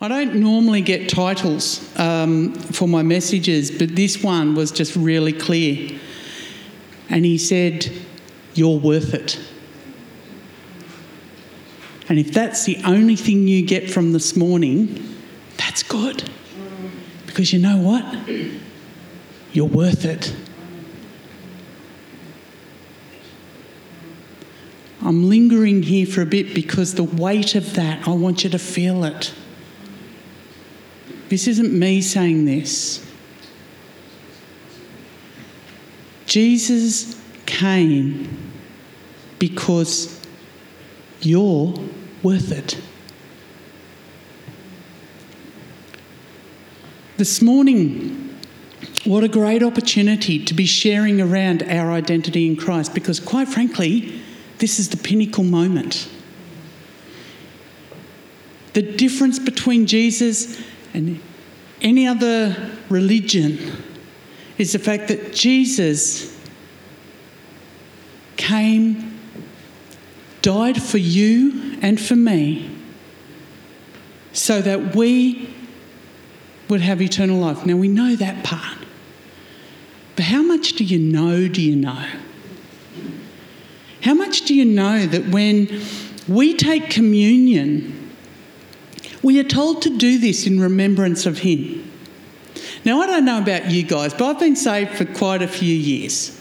I don't normally get titles um, for my messages, but this one was just really clear. And he said, You're worth it. And if that's the only thing you get from this morning, that's good. Because you know what? You're worth it. I'm lingering here for a bit because the weight of that, I want you to feel it. This isn't me saying this. Jesus came because you're worth it. This morning, what a great opportunity to be sharing around our identity in Christ because, quite frankly, this is the pinnacle moment. The difference between Jesus and any other religion is the fact that Jesus came, died for you and for me, so that we would have eternal life. Now we know that part. But how much do you know, do you know? How much do you know that when we take communion, we are told to do this in remembrance of Him. Now, I don't know about you guys, but I've been saved for quite a few years.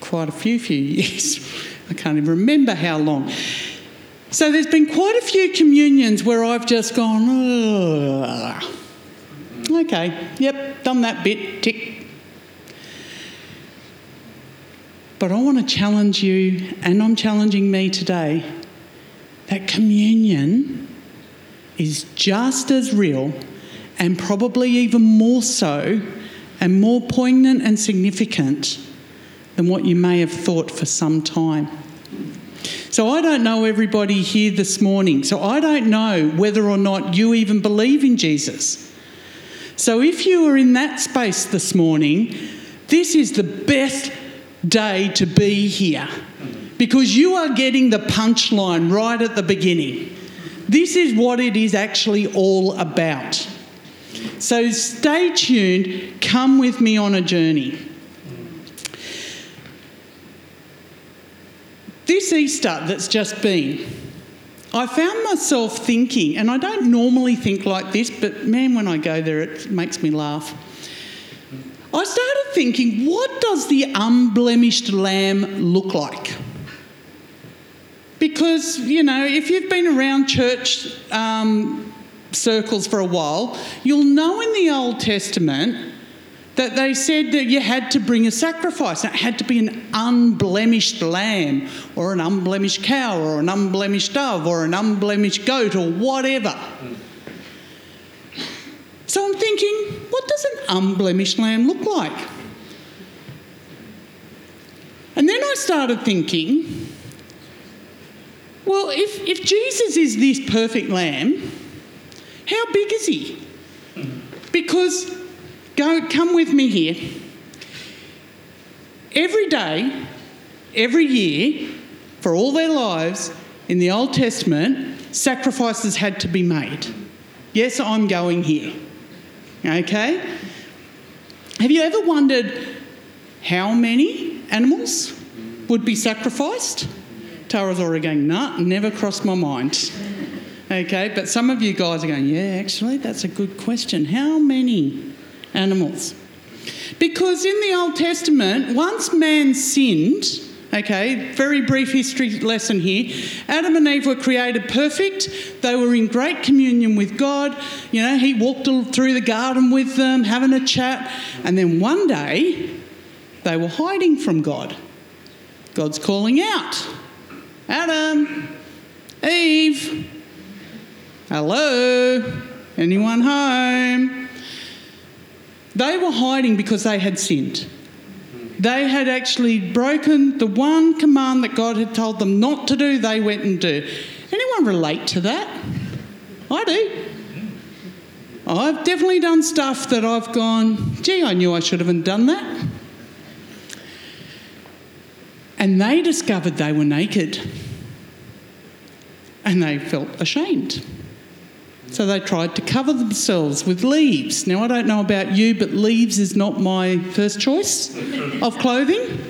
Quite a few, few years. I can't even remember how long. So there's been quite a few communions where I've just gone, Ugh. okay, yep, done that bit, tick. But I want to challenge you, and I'm challenging me today, that communion is just as real and probably even more so and more poignant and significant than what you may have thought for some time. So, I don't know everybody here this morning, so I don't know whether or not you even believe in Jesus. So, if you are in that space this morning, this is the best day to be here because you are getting the punchline right at the beginning. This is what it is actually all about. So stay tuned, come with me on a journey. This Easter that's just been, I found myself thinking, and I don't normally think like this, but man, when I go there, it makes me laugh. I started thinking, what does the unblemished lamb look like? Because, you know, if you've been around church um, circles for a while, you'll know in the Old Testament that they said that you had to bring a sacrifice. It had to be an unblemished lamb, or an unblemished cow, or an unblemished dove, or an unblemished goat, or whatever. So I'm thinking, what does an unblemished lamb look like? And then I started thinking, well, if, if Jesus is this perfect lamb, how big is he? Because, go, come with me here. Every day, every year, for all their lives, in the Old Testament, sacrifices had to be made. Yes, I'm going here. Okay? Have you ever wondered how many animals would be sacrificed? Tara's already going, nah, never crossed my mind. Okay, but some of you guys are going, yeah, actually, that's a good question. How many animals? Because in the Old Testament, once man sinned, okay, very brief history lesson here, Adam and Eve were created perfect. They were in great communion with God. You know, he walked through the garden with them, having a chat. And then one day, they were hiding from God. God's calling out. Adam, Eve, hello, anyone home? They were hiding because they had sinned. They had actually broken the one command that God had told them not to do, they went and do. Anyone relate to that? I do. I've definitely done stuff that I've gone, gee, I knew I should have done that. And they discovered they were naked. And they felt ashamed. So they tried to cover themselves with leaves. Now, I don't know about you, but leaves is not my first choice of clothing.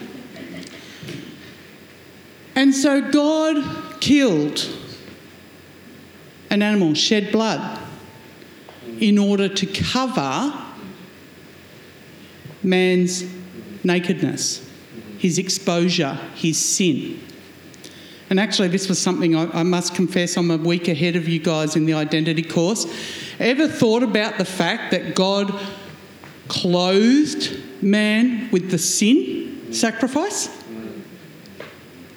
And so God killed an animal, shed blood, in order to cover man's nakedness, his exposure, his sin. And actually, this was something I, I, must confess I'm a week ahead of you guys in the identity course. Ever thought about the fact that God clothed man with the sin sacrifice?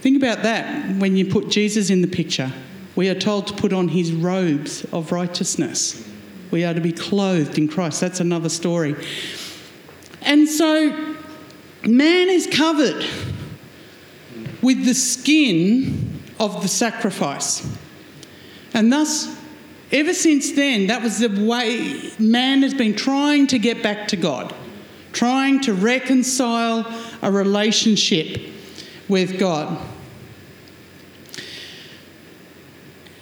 Think about that when you put Jesus in the picture. We are told to put on his robes of righteousness. We are to be clothed in Christ. That's another story. And so, man is covered with the skin of the sacrifice. And thus, ever since then, that was the way man has been trying to get back to God, trying to reconcile a relationship with God.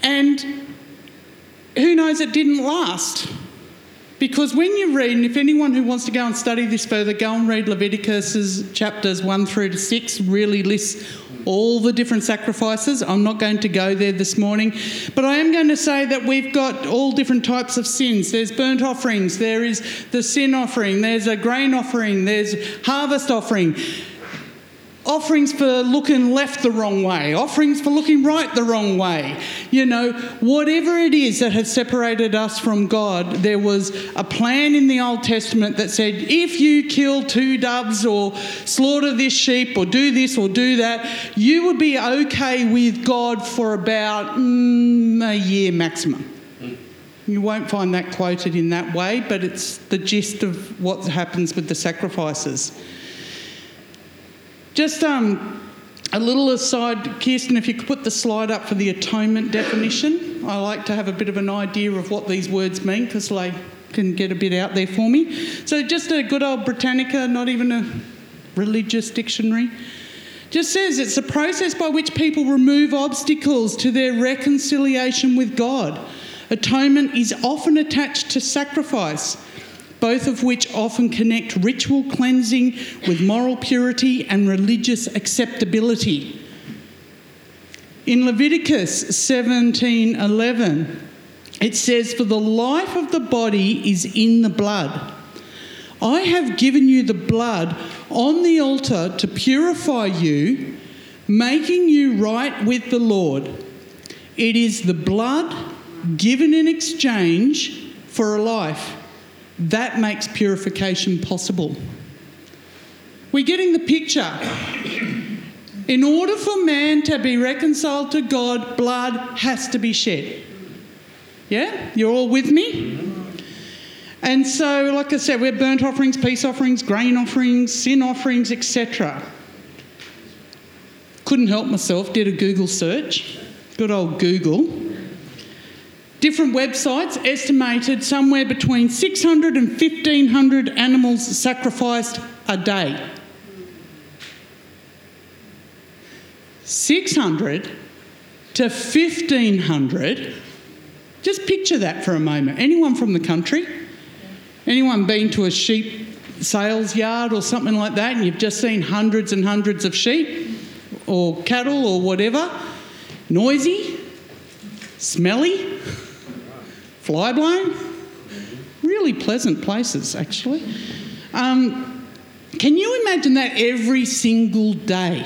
And who knows, it didn't last. Because when you read, and if anyone who wants to go and study this further, go and read Leviticus chapters 1 through to 6, really lists all the different sacrifices. I'm not going to go there this morning, but I am going to say that we've got all different types of sins. There's burnt offerings, there is the sin offering, there's a grain offering, there's harvest offering offerings for looking left the wrong way, offerings for looking right the wrong way. You know, whatever it is that has separated us from God, there was a plan in the Old Testament that said if you kill two doves or slaughter this sheep or do this or do that, you would be okay with God for about mm, a year maximum. You won't find that quoted in that way, but it's the gist of what happens with the sacrifices. Just um, a little aside, Kirsten, if you could put the slide up for the atonement definition. I like to have a bit of an idea of what these words mean because they can get a bit out there for me. So, just a good old Britannica, not even a religious dictionary. Just says it's a process by which people remove obstacles to their reconciliation with God. Atonement is often attached to sacrifice both of which often connect ritual cleansing with moral purity and religious acceptability. In Leviticus 17:11, it says, "For the life of the body is in the blood. I have given you the blood on the altar to purify you, making you right with the Lord. It is the blood given in exchange for a life." That makes purification possible. We're getting the picture. In order for man to be reconciled to God, blood has to be shed. Yeah? You're all with me? And so, like I said, we're burnt offerings, peace offerings, grain offerings, sin offerings, etc. Couldn't help myself, did a Google search. Good old Google. Different websites estimated somewhere between 600 and 1500 animals sacrificed a day. 600 to 1500. Just picture that for a moment. Anyone from the country? Anyone been to a sheep sales yard or something like that and you've just seen hundreds and hundreds of sheep or cattle or whatever? Noisy? Smelly? fly blown. Really pleasant places, actually. Um, can you imagine that every single day?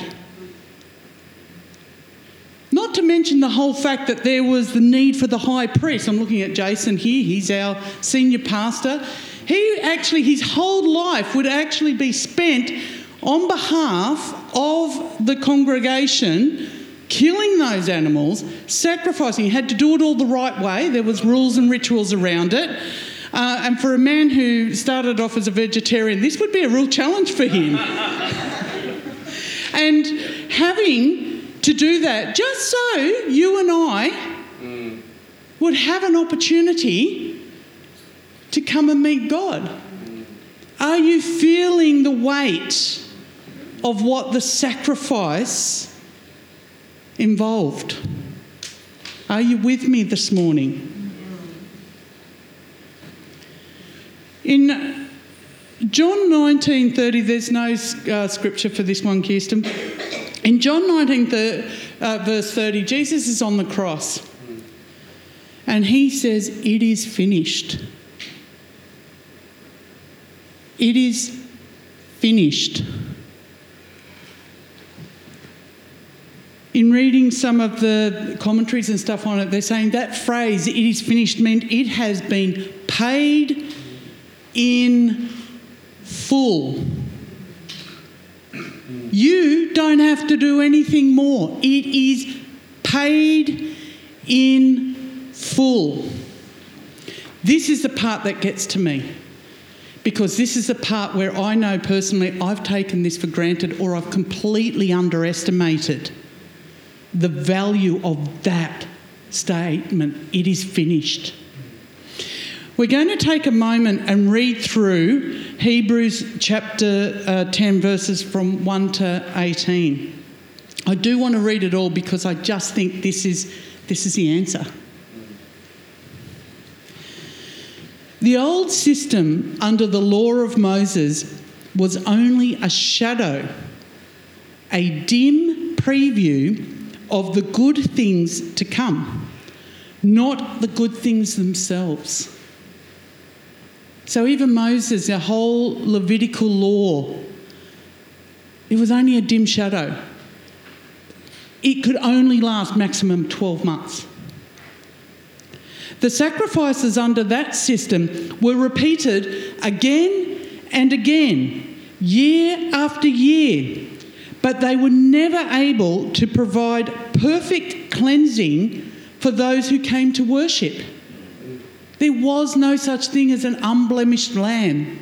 Not to mention the whole fact that there was the need for the high priest. I'm looking at Jason here, he's our senior pastor. He actually, his whole life would actually be spent on behalf of the congregation killing those animals, sacrificing. He had to do it all the right way. There was rules and rituals around it. Uh, and for a man who started off as a vegetarian, this would be a real challenge for him. and having to do that just so you and I mm. would have an opportunity to come and meet God. Are you feeling the weight of what the sacrifice involved. Are you with me this morning? In John 19:30, there's no uh, scripture for this one, Kirsten. In John 19, uh, verse 30, Jesus is on the cross and he says, It is finished. It is finished. In reading some of the commentaries and stuff on it, they're saying that phrase, it is finished, meant it has been paid in full. You don't have to do anything more. It is paid in full. This is the part that gets to me because this is the part where I know personally I've taken this for granted or I've completely underestimated the value of that statement. It is finished. We're going to take a moment and read through Hebrews chapter uh, 10, verses from 1 to 18. I do want to read it all because I just think this is, this is the answer. The old system under the law of Moses was only a shadow, a dim preview of the good things to come, not the good things themselves. So even Moses, the whole Levitical law, it was only a dim shadow. It could only last maximum 12 months. The sacrifices under that system were repeated again and again, year after year, but they were never able to provide perfect cleansing for those who came to worship. There was no such thing as an unblemished lamb.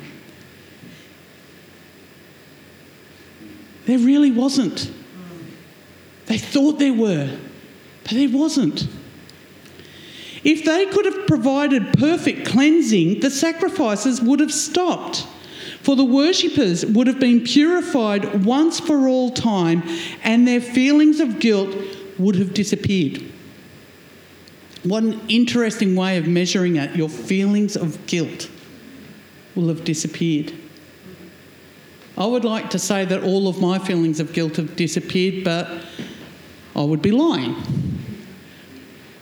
There really wasn't. They thought there were, but there wasn't. If they could have provided perfect cleansing, the sacrifices would have stopped. For the worshippers would have been purified once for all time, and their feelings of guilt would have disappeared. One interesting way of measuring it, your feelings of guilt will have disappeared. I would like to say that all of my feelings of guilt have disappeared, but I would be lying.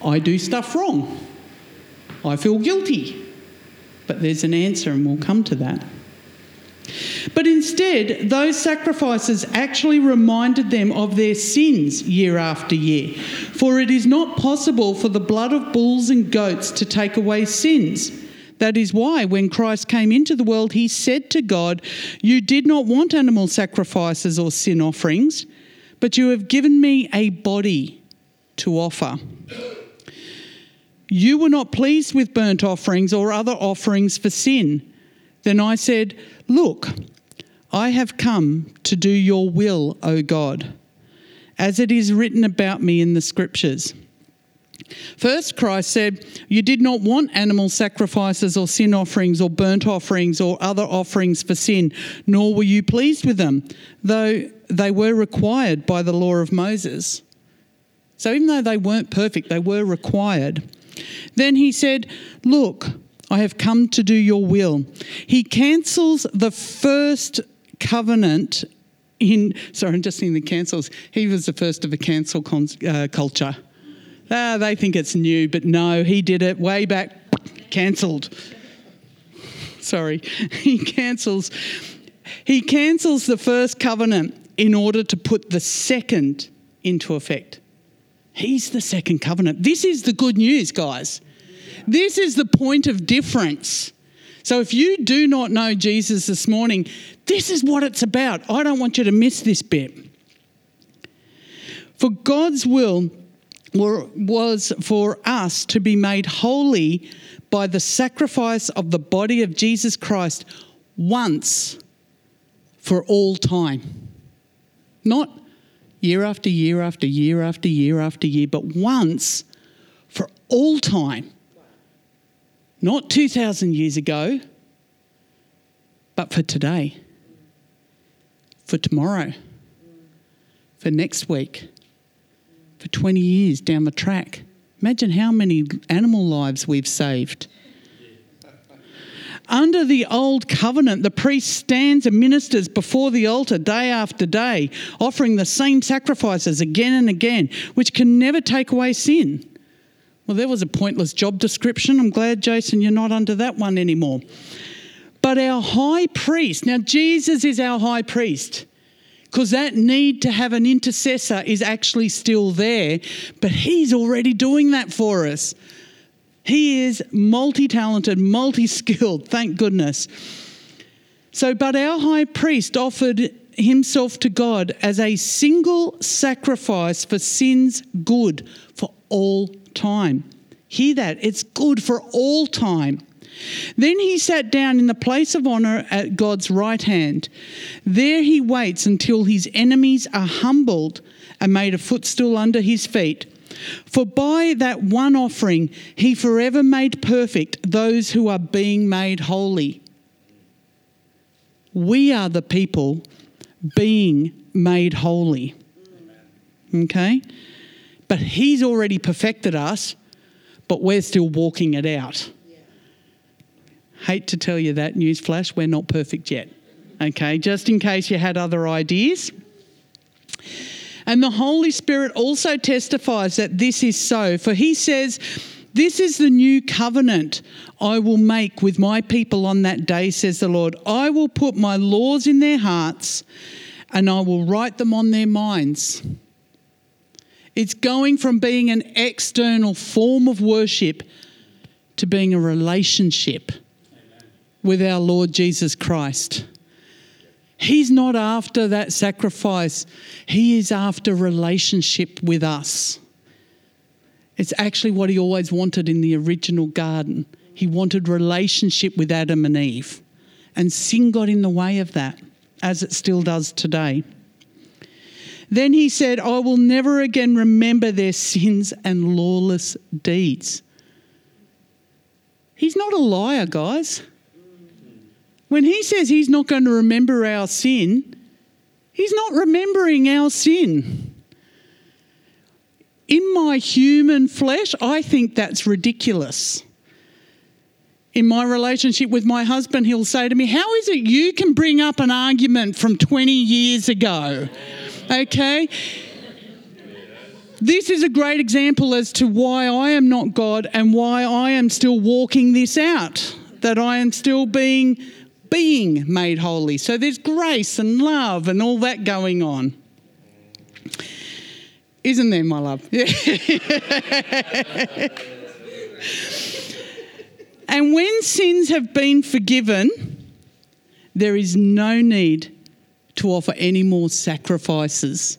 I do stuff wrong. I feel guilty. But there's an answer, and we'll come to that. But instead, those sacrifices actually reminded them of their sins year after year. For it is not possible for the blood of bulls and goats to take away sins. That is why, when Christ came into the world, he said to God, You did not want animal sacrifices or sin offerings, but you have given me a body to offer. You were not pleased with burnt offerings or other offerings for sin. Then I said, Look, I have come to do your will, O God, as it is written about me in the scriptures. First, Christ said, You did not want animal sacrifices or sin offerings or burnt offerings or other offerings for sin, nor were you pleased with them, though they were required by the law of Moses. So, even though they weren't perfect, they were required. Then he said, Look, I have come to do your will. He cancels the first covenant in, sorry, I'm just in the cancels. He was the first of a cancel con- uh, culture. Ah, they think it's new, but no, he did it way back, cancelled. Sorry, he cancels. He cancels the first covenant in order to put the second into effect. He's the second covenant. This is the good news, guys. This is the point of difference. So if you do not know Jesus this morning, this is what it's about. I don't want you to miss this bit. For God's will was for us to be made holy by the sacrifice of the body of Jesus Christ once for all time. Not year after year after year after year after year, but once for all time. Not 2,000 years ago, but for today, for tomorrow, for next week, for 20 years down the track. Imagine how many animal lives we've saved. Under the old covenant, the priest stands and ministers before the altar day after day, offering the same sacrifices again and again, which can never take away sin. Well, there was a pointless job description. I'm glad, Jason, you're not under that one anymore. But our high priest, now Jesus is our high priest because that need to have an intercessor is actually still there, but he's already doing that for us. He is multi talented, multi skilled, thank goodness. So, but our high priest offered himself to God as a single sacrifice for sin's good for all time. Hear that, it's good for all time. Then he sat down in the place of honour at God's right hand. There he waits until his enemies are humbled and made a footstool under his feet. For by that one offering, he forever made perfect those who are being made holy. We are the people being made holy. Okay? But he's already perfected us, but we're still walking it out. Hate to tell you that, newsflash, we're not perfect yet. Okay, just in case you had other ideas. And the Holy Spirit also testifies that this is so, for he says, This is the new covenant I will make with my people on that day, says the Lord. I will put my laws in their hearts and I will write them on their minds. It's going from being an external form of worship to being a relationship with our Lord Jesus Christ. He's not after that sacrifice, He is after relationship with us. It's actually what He always wanted in the original garden. He wanted relationship with Adam and Eve. And sin got in the way of that, as it still does today. Then he said, I will never again remember their sins and lawless deeds. He's not a liar, guys. When he says he's not going to remember our sin, he's not remembering our sin. In my human flesh, I think that's ridiculous. In my relationship with my husband, he'll say to me, How is it you can bring up an argument from 20 years ago? Okay? This is a great example as to why I am not God and why I am still walking this out, that I am still being being made holy. So there's grace and love and all that going on. Isn't there, my love? and when sins have been forgiven, there is no need to offer any more sacrifices.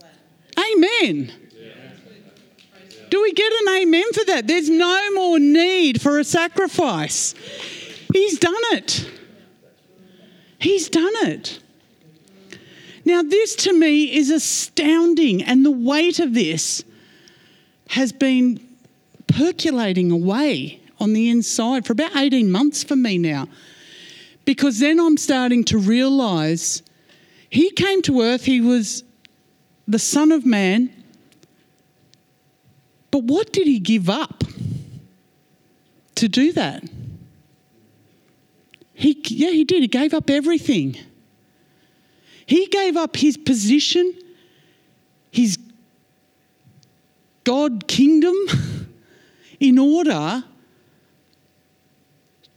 Amen. Do we get an amen for that? There's no more need for a sacrifice. He's done it. He's done it. Now, this to me is astounding, and the weight of this has been percolating away on the inside for about 18 months for me now. Because then I'm starting to realize he came to earth, he was the Son of Man, but what did he give up to do that? He, yeah, he did. He gave up everything. He gave up his position, his God kingdom, in order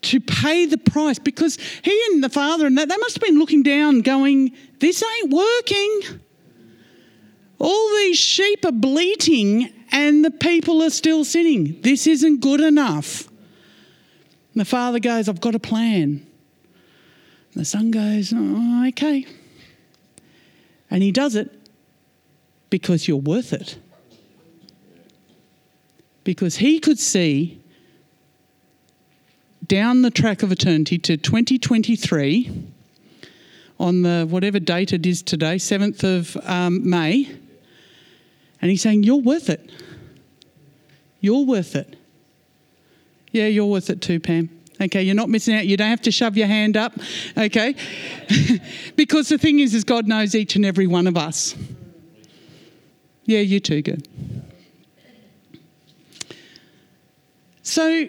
to pay the price because he and the father and that they must have been looking down going this ain't working all these sheep are bleating and the people are still sinning this isn't good enough and the father goes i've got a plan the son goes, oh, okay. And he does it because you're worth it. Because he could see down the track of eternity to 2023 on the whatever date it is today, 7th of um, May, and he's saying, You're worth it. You're worth it. Yeah, you're worth it too, Pam. Okay, you're not missing out. You don't have to shove your hand up. Okay? because the thing is, is God knows each and every one of us. Yeah, you too, good. So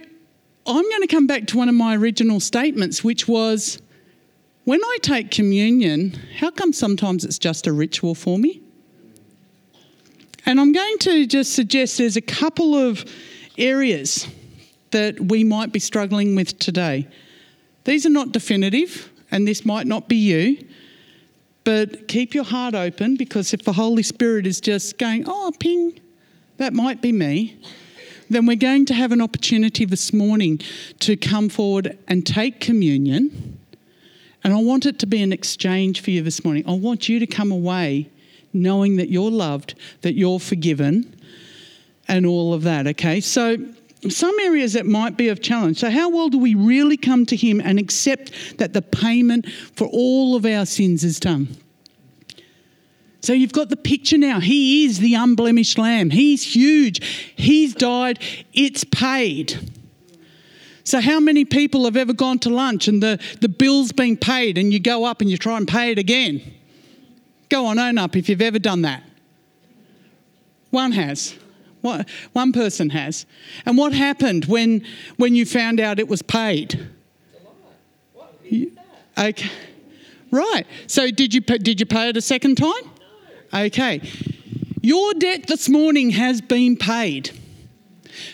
I'm going to come back to one of my original statements, which was when I take communion, how come sometimes it's just a ritual for me? And I'm going to just suggest there's a couple of areas that we might be struggling with today. These are not definitive, and this might not be you, but keep your heart open because if the Holy Spirit is just going, oh, ping, that might be me, then we're going to have an opportunity this morning to come forward and take communion. And I want it to be an exchange for you this morning. I want you to come away knowing that you're loved, that you're forgiven, and all of that, okay? So, some areas that might be of challenge. So, how well do we really come to Him and accept that the payment for all of our sins is done? So, you've got the picture now. He is the unblemished lamb. He's huge. He's died. It's paid. So, how many people have ever gone to lunch and the, the bill's been paid and you go up and you try and pay it again? Go on, own up if you've ever done that. One has. One person has. And what happened when, when you found out it was paid? Okay. Right. So did you did you pay it a second time? Okay. Your debt this morning has been paid.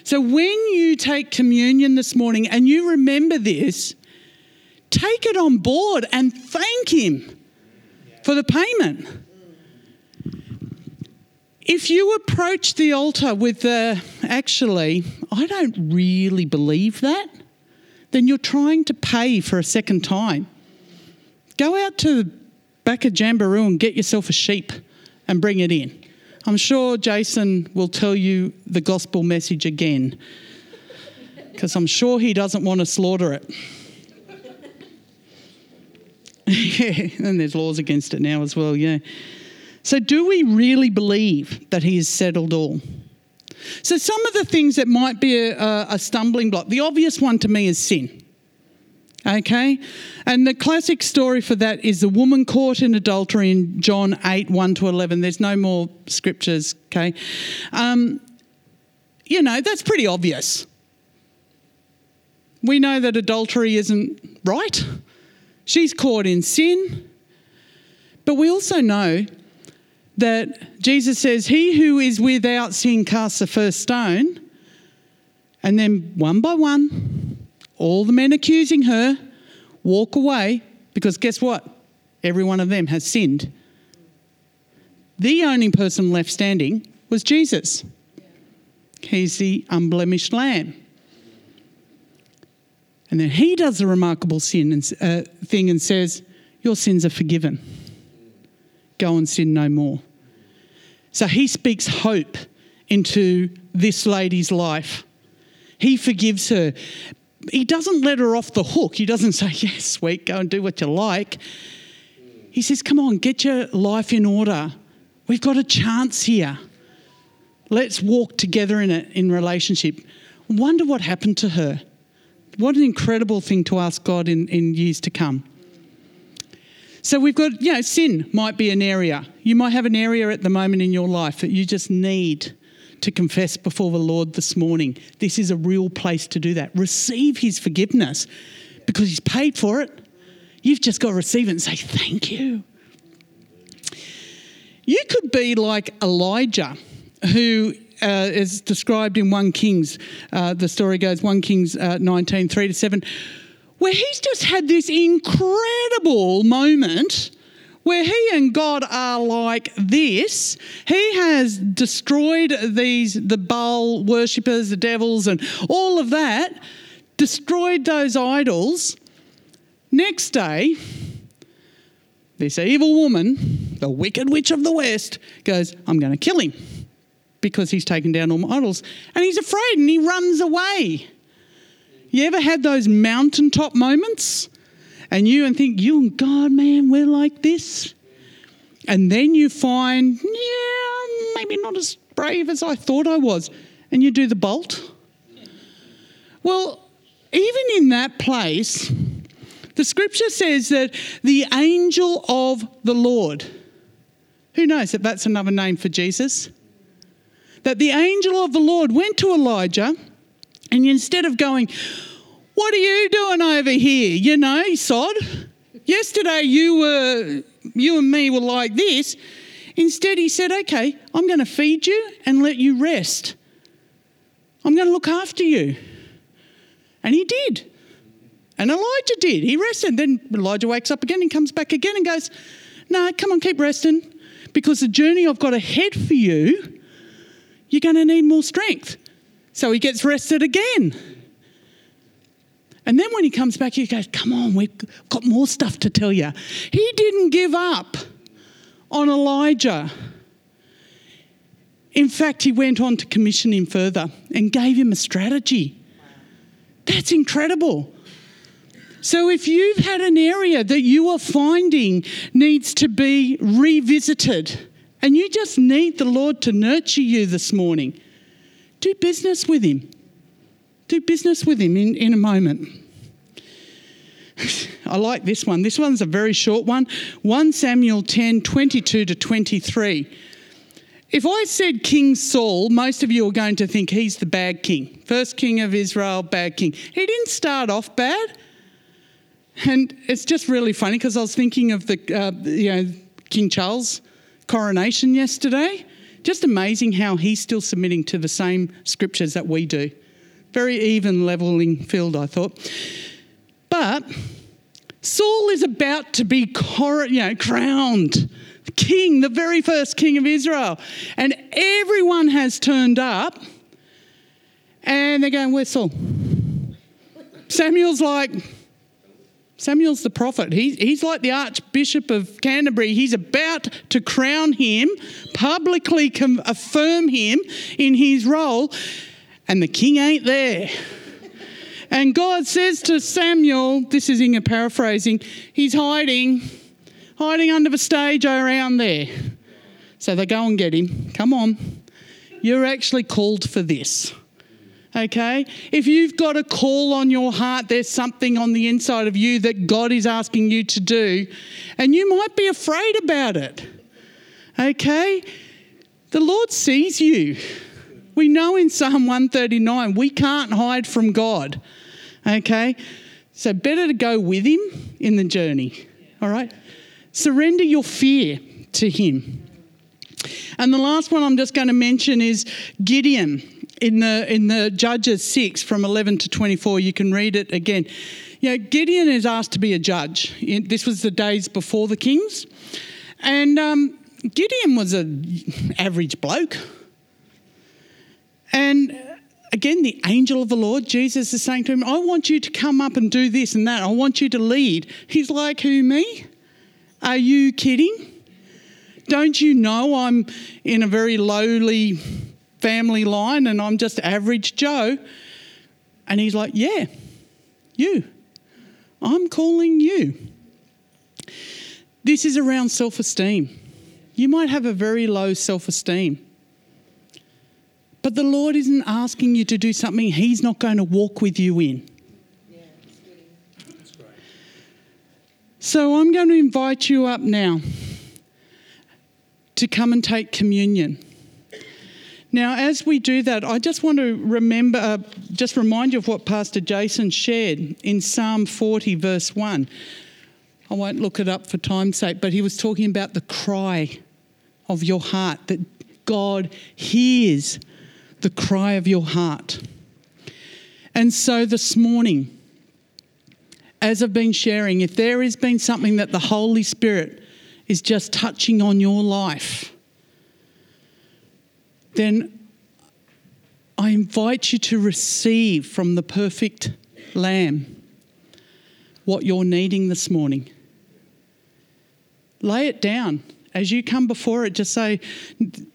So when you take communion this morning and you remember this, take it on board and thank him for the payment. If you approach the altar with the, actually, I don't really believe that, then you're trying to pay for a second time. Go out to the back of Jamberoo and get yourself a sheep and bring it in. I'm sure Jason will tell you the gospel message again because I'm sure he doesn't want to slaughter it. yeah, and there's laws against it now as well, yeah. So, do we really believe that He has settled all? So, some of the things that might be a, a stumbling block, the obvious one to me is sin. Okay? And the classic story for that is the woman caught in adultery in John 8 1 to 11. There's no more scriptures, okay? Um, you know, that's pretty obvious. We know that adultery isn't right. She's caught in sin. But we also know that Jesus says, He who is without sin casts the first stone. And then one by one, all the men accusing her walk away because guess what? Every one of them has sinned. The only person left standing was Jesus. He's the unblemished lamb. And then he does a remarkable sin and, uh, thing and says, Your sins are forgiven. Go and sin no more. So he speaks hope into this lady's life. He forgives her. He doesn't let her off the hook. He doesn't say, Yes, sweet, go and do what you like. He says, Come on, get your life in order. We've got a chance here. Let's walk together in it in relationship. Wonder what happened to her. What an incredible thing to ask God in, in years to come. So we've got, you know, sin might be an area. You might have an area at the moment in your life that you just need to confess before the Lord this morning. This is a real place to do that. Receive His forgiveness because He's paid for it. You've just got to receive it and say, Thank you. You could be like Elijah, who uh, is described in 1 Kings, uh, the story goes 1 Kings uh, 19, 3 to 7, where he's just had this incredible moment where he and God are like this. He has destroyed these the Baal worshippers, the devils, and all of that, destroyed those idols. Next day, this evil woman, the wicked witch of the West, goes, I'm going to kill him because he's taken down all my idols. And he's afraid and he runs away. You ever had those mountaintop moments? And you and think, you and God, man, we're like this. And then you find, yeah, maybe not as brave as I thought I was. And you do the bolt. Well, even in that place, the scripture says that the angel of the Lord, who knows if that's another name for Jesus? that the angel of the Lord went to Elijah and instead of going, What are you doing over here? You know, sod. Yesterday you were, you and me were like this. Instead, he said, Okay, I'm going to feed you and let you rest. I'm going to look after you. And he did. And Elijah did. He rested. Then Elijah wakes up again and comes back again and goes, No, come on, keep resting. Because the journey I've got ahead for you, you're going to need more strength. So he gets rested again. And then when he comes back, he goes, Come on, we've got more stuff to tell you. He didn't give up on Elijah. In fact, he went on to commission him further and gave him a strategy. That's incredible. So, if you've had an area that you are finding needs to be revisited and you just need the Lord to nurture you this morning, do business with Him. Do business with Him in, in a moment. I like this one. This one's a very short one 1 Samuel 10 22 to 23. If I said King Saul, most of you are going to think he's the bad king. First king of Israel, bad king. He didn't start off bad. And it's just really funny because I was thinking of the, uh, you know, King Charles coronation yesterday. Just amazing how he's still submitting to the same scriptures that we do. Very even leveling field, I thought. But Saul is about to be cor- you know, crowned king, the very first king of Israel. And everyone has turned up and they're going, Where's Saul? Samuel's like, Samuel's the prophet. He, he's like the Archbishop of Canterbury. He's about to crown him, publicly com- affirm him in his role, and the king ain't there. And God says to Samuel, this is in a paraphrasing, he's hiding, hiding under the stage around there. So they go and get him. Come on. You're actually called for this. Okay? If you've got a call on your heart, there's something on the inside of you that God is asking you to do, and you might be afraid about it. Okay? The Lord sees you. We know in Psalm 139 we can't hide from God. Okay? So better to go with him in the journey. All right? Surrender your fear to him. And the last one I'm just going to mention is Gideon in the in the Judges 6 from 11 to 24. You can read it again. You know, Gideon is asked to be a judge. This was the days before the kings. And um, Gideon was an average bloke. And again, the angel of the Lord, Jesus is saying to him, I want you to come up and do this and that. I want you to lead. He's like, Who, me? Are you kidding? Don't you know I'm in a very lowly family line and I'm just average Joe? And he's like, Yeah, you. I'm calling you. This is around self esteem. You might have a very low self esteem. But the Lord isn't asking you to do something He's not going to walk with you in. So I'm going to invite you up now to come and take communion. Now, as we do that, I just want to remember, uh, just remind you of what Pastor Jason shared in Psalm 40, verse 1. I won't look it up for time's sake, but he was talking about the cry of your heart, that God hears the cry of your heart. And so this morning, as I've been sharing, if there has been something that the Holy Spirit is just touching on your life, then I invite you to receive from the perfect Lamb what you're needing this morning. Lay it down as you come before it, just say,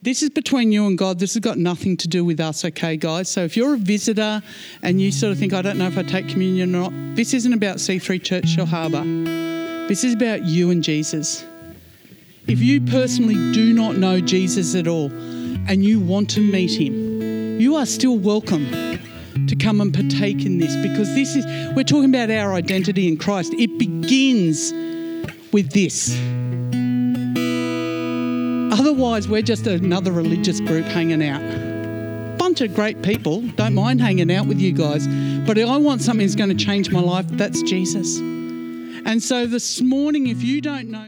This is between you and God. This has got nothing to do with us, okay, guys? So if you're a visitor and you sort of think, I don't know if I take communion or not, this isn't about C3 Church Shellharbour. This is about you and Jesus. If you personally do not know Jesus at all and you want to meet him, you are still welcome to come and partake in this because this is, we're talking about our identity in Christ. It begins with this. Otherwise, we're just another religious group hanging out. Bunch of great people. Don't mind hanging out with you guys. But I want something that's going to change my life. That's Jesus. And so this morning, if you don't know,